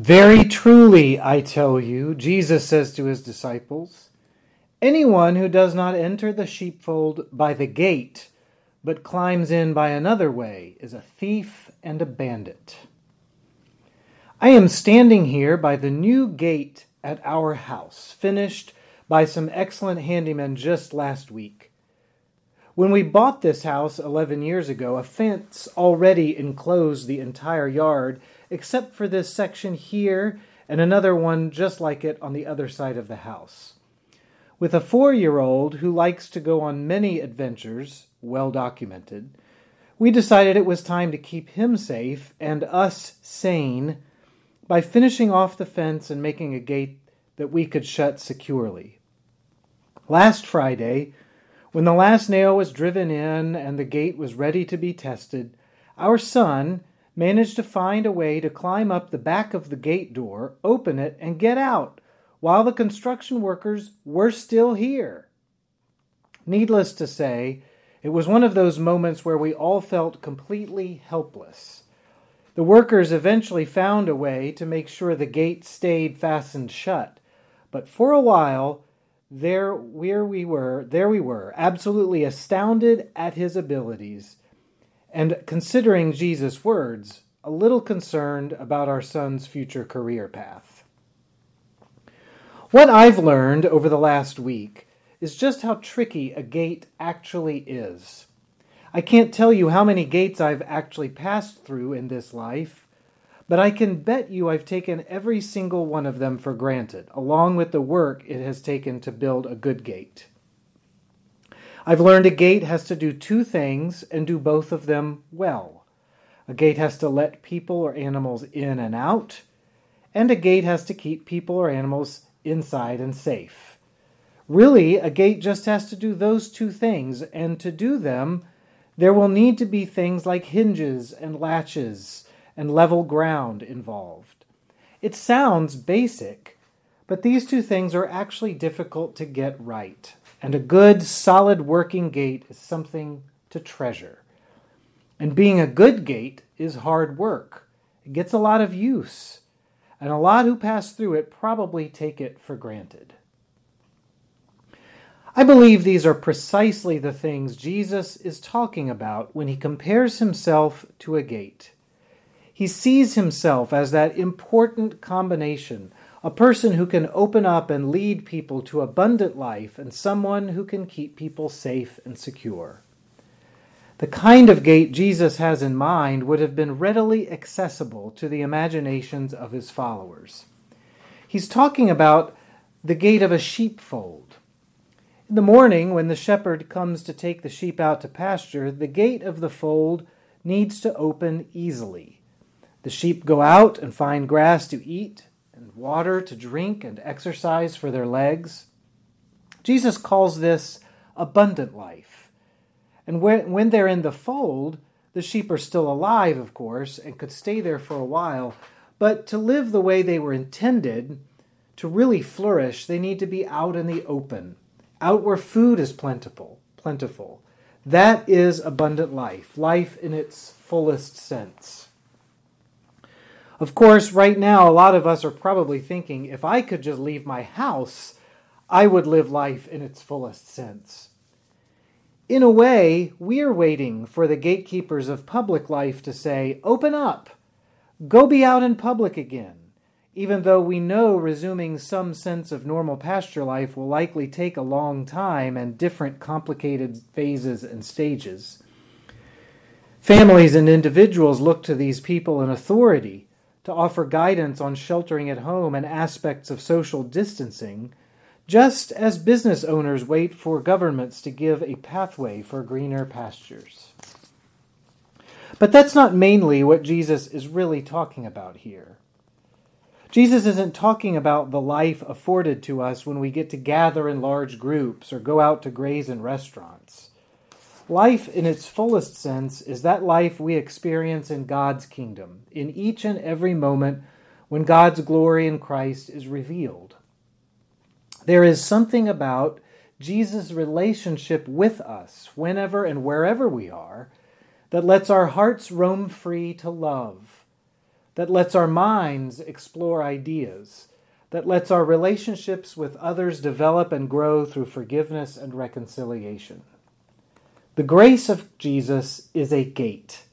Very truly, I tell you, Jesus says to his disciples, anyone who does not enter the sheepfold by the gate, but climbs in by another way, is a thief and a bandit. I am standing here by the new gate at our house, finished by some excellent handymen just last week. When we bought this house 11 years ago, a fence already enclosed the entire yard except for this section here and another one just like it on the other side of the house. With a four year old who likes to go on many adventures, well documented, we decided it was time to keep him safe and us sane by finishing off the fence and making a gate that we could shut securely. Last Friday, when the last nail was driven in and the gate was ready to be tested, our son, managed to find a way to climb up the back of the gate door, open it, and get out while the construction workers were still here. Needless to say, it was one of those moments where we all felt completely helpless. The workers eventually found a way to make sure the gate stayed fastened shut, but for a while, there where we were, there we were, absolutely astounded at his abilities and considering Jesus' words, a little concerned about our son's future career path. What I've learned over the last week is just how tricky a gate actually is. I can't tell you how many gates I've actually passed through in this life, but I can bet you I've taken every single one of them for granted, along with the work it has taken to build a good gate. I've learned a gate has to do two things and do both of them well. A gate has to let people or animals in and out, and a gate has to keep people or animals inside and safe. Really, a gate just has to do those two things, and to do them, there will need to be things like hinges and latches and level ground involved. It sounds basic, but these two things are actually difficult to get right and a good, solid working gate is something to treasure. And being a good gate is hard work. It gets a lot of use, and a lot who pass through it probably take it for granted. I believe these are precisely the things Jesus is talking about when he compares himself to a gate. He sees himself as that important combination a person who can open up and lead people to abundant life, and someone who can keep people safe and secure. The kind of gate Jesus has in mind would have been readily accessible to the imaginations of his followers. He's talking about the gate of a sheepfold. In the morning, when the shepherd comes to take the sheep out to pasture, the gate of the fold needs to open easily. The sheep go out and find grass to eat, water to drink and exercise for their legs. Jesus calls this abundant life. And when, when they're in the fold, the sheep are still alive, of course, and could stay there for a while. But to live the way they were intended, to really flourish, they need to be out in the open, out where food is plentiful, plentiful. That is abundant life, life in its fullest sense. Of course, right now, a lot of us are probably thinking if I could just leave my house, I would live life in its fullest sense. In a way, we're waiting for the gatekeepers of public life to say, Open up! Go be out in public again, even though we know resuming some sense of normal pasture life will likely take a long time and different complicated phases and stages. Families and individuals look to these people in authority to offer guidance on sheltering at home and aspects of social distancing, just as business owners wait for governments to give a pathway for greener pastures. But that's not mainly what Jesus is really talking about here. Jesus isn't talking about the life afforded to us when we get to gather in large groups or go out to graze in restaurants. Life, in its fullest sense, is that life we experience in God's kingdom, in each and every moment when God's glory in Christ is revealed. There is something about Jesus' relationship with us, whenever and wherever we are, that lets our hearts roam free to love, that lets our minds explore ideas, that lets our relationships with others develop and grow through forgiveness and reconciliation. The grace of Jesus is a gate.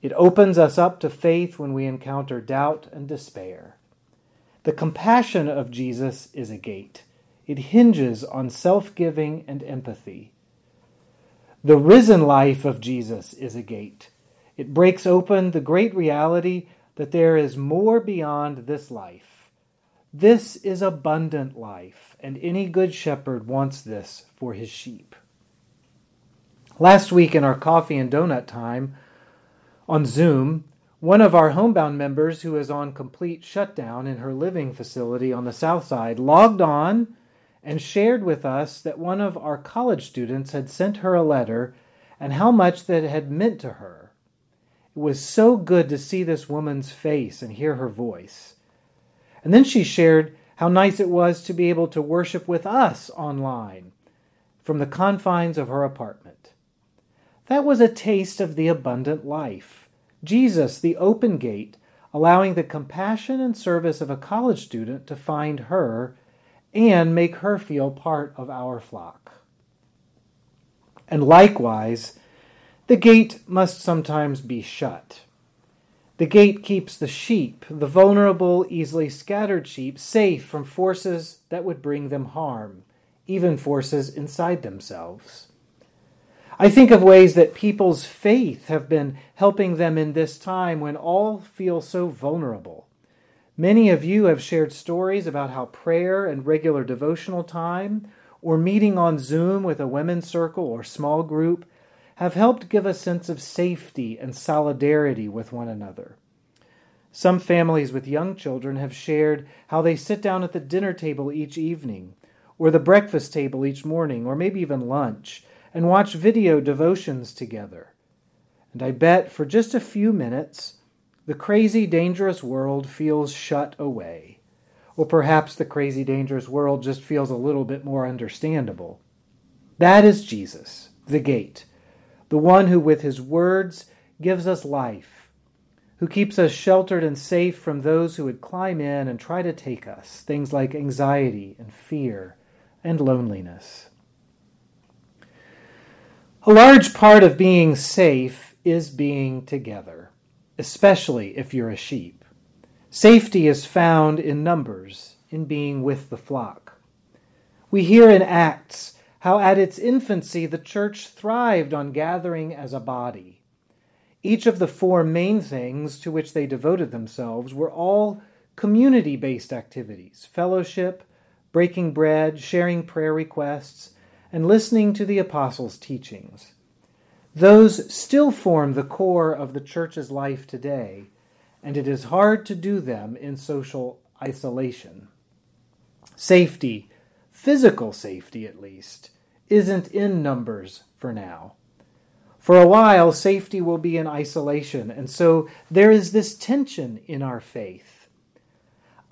It opens us up to faith when we encounter doubt and despair. The compassion of Jesus is a gate. It hinges on self giving and empathy. The risen life of Jesus is a gate. It breaks open the great reality that there is more beyond this life. This is abundant life, and any good shepherd wants this for his sheep. Last week in our coffee and donut time on Zoom, one of our homebound members, who is on complete shutdown in her living facility on the south side, logged on and shared with us that one of our college students had sent her a letter and how much that had meant to her. It was so good to see this woman's face and hear her voice. And then she shared how nice it was to be able to worship with us online from the confines of her apartment. That was a taste of the abundant life Jesus, the open gate, allowing the compassion and service of a college student to find her and make her feel part of our flock. And likewise, the gate must sometimes be shut. The gate keeps the sheep, the vulnerable, easily scattered sheep, safe from forces that would bring them harm, even forces inside themselves. I think of ways that people's faith have been helping them in this time when all feel so vulnerable. Many of you have shared stories about how prayer and regular devotional time, or meeting on Zoom with a women's circle or small group, have helped give a sense of safety and solidarity with one another. Some families with young children have shared how they sit down at the dinner table each evening, or the breakfast table each morning, or maybe even lunch and watch video devotions together. And I bet for just a few minutes, the crazy, dangerous world feels shut away. Or perhaps the crazy, dangerous world just feels a little bit more understandable. That is Jesus, the gate, the one who, with his words, gives us life, who keeps us sheltered and safe from those who would climb in and try to take us, things like anxiety and fear and loneliness. A large part of being safe is being together, especially if you're a sheep. Safety is found in numbers, in being with the flock. We hear in Acts how at its infancy the church thrived on gathering as a body. Each of the four main things to which they devoted themselves were all community based activities fellowship, breaking bread, sharing prayer requests, and listening to the apostles' teachings. Those still form the core of the church's life today, and it is hard to do them in social isolation. Safety, physical safety at least, isn't in numbers for now. For a while, safety will be in isolation, and so there is this tension in our faith.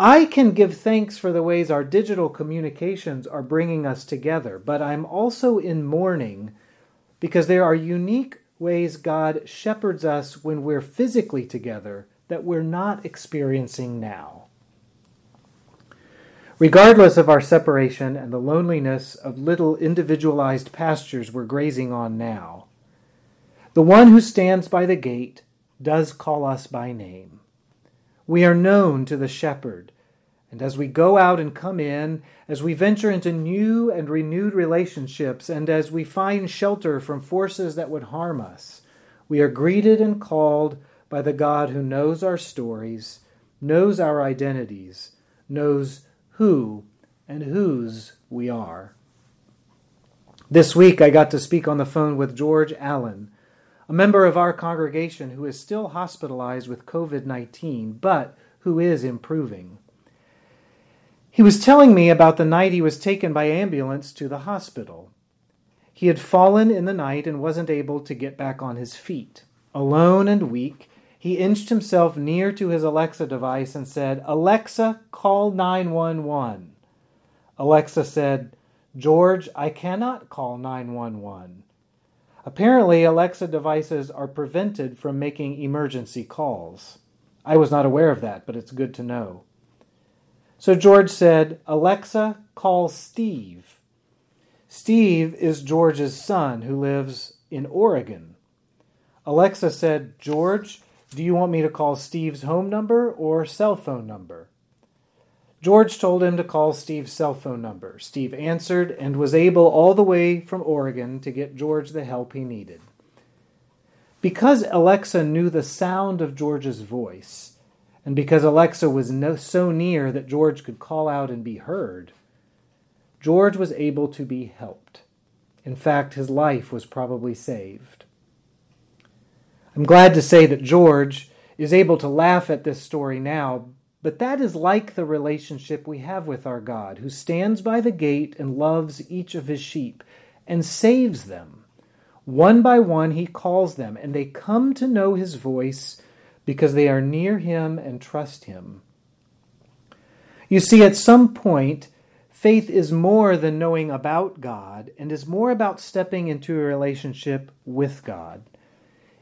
I can give thanks for the ways our digital communications are bringing us together, but I'm also in mourning because there are unique ways God shepherds us when we're physically together that we're not experiencing now. Regardless of our separation and the loneliness of little individualized pastures we're grazing on now, the one who stands by the gate does call us by name. We are known to the shepherd. And as we go out and come in, as we venture into new and renewed relationships, and as we find shelter from forces that would harm us, we are greeted and called by the God who knows our stories, knows our identities, knows who and whose we are. This week I got to speak on the phone with George Allen, a member of our congregation who is still hospitalized with COVID 19, but who is improving. He was telling me about the night he was taken by ambulance to the hospital. He had fallen in the night and wasn't able to get back on his feet. Alone and weak, he inched himself near to his Alexa device and said, Alexa, call 911. Alexa said, George, I cannot call 911. Apparently, Alexa devices are prevented from making emergency calls. I was not aware of that, but it's good to know. So George said, Alexa, call Steve. Steve is George's son who lives in Oregon. Alexa said, George, do you want me to call Steve's home number or cell phone number? George told him to call Steve's cell phone number. Steve answered and was able all the way from Oregon to get George the help he needed. Because Alexa knew the sound of George's voice, and because Alexa was no, so near that George could call out and be heard, George was able to be helped. In fact, his life was probably saved. I'm glad to say that George is able to laugh at this story now, but that is like the relationship we have with our God, who stands by the gate and loves each of his sheep and saves them. One by one, he calls them, and they come to know his voice because they are near him and trust him. You see, at some point, faith is more than knowing about God and is more about stepping into a relationship with God.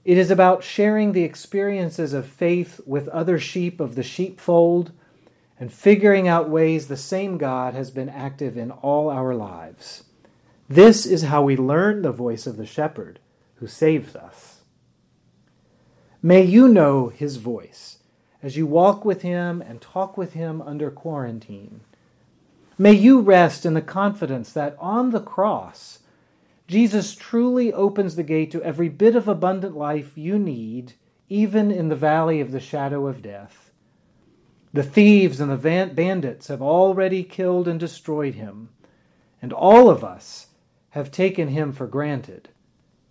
It is about sharing the experiences of faith with other sheep of the sheepfold and figuring out ways the same God has been active in all our lives. This is how we learn the voice of the shepherd who saves us. May you know his voice as you walk with him and talk with him under quarantine. May you rest in the confidence that on the cross, Jesus truly opens the gate to every bit of abundant life you need, even in the valley of the shadow of death. The thieves and the bandits have already killed and destroyed him, and all of us have taken him for granted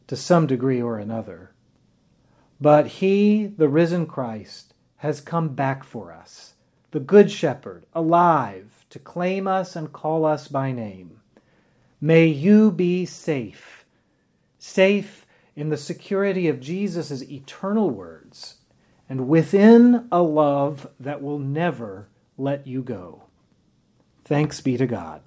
to some degree or another. But he, the risen Christ, has come back for us, the Good Shepherd, alive, to claim us and call us by name. May you be safe, safe in the security of Jesus' eternal words, and within a love that will never let you go. Thanks be to God.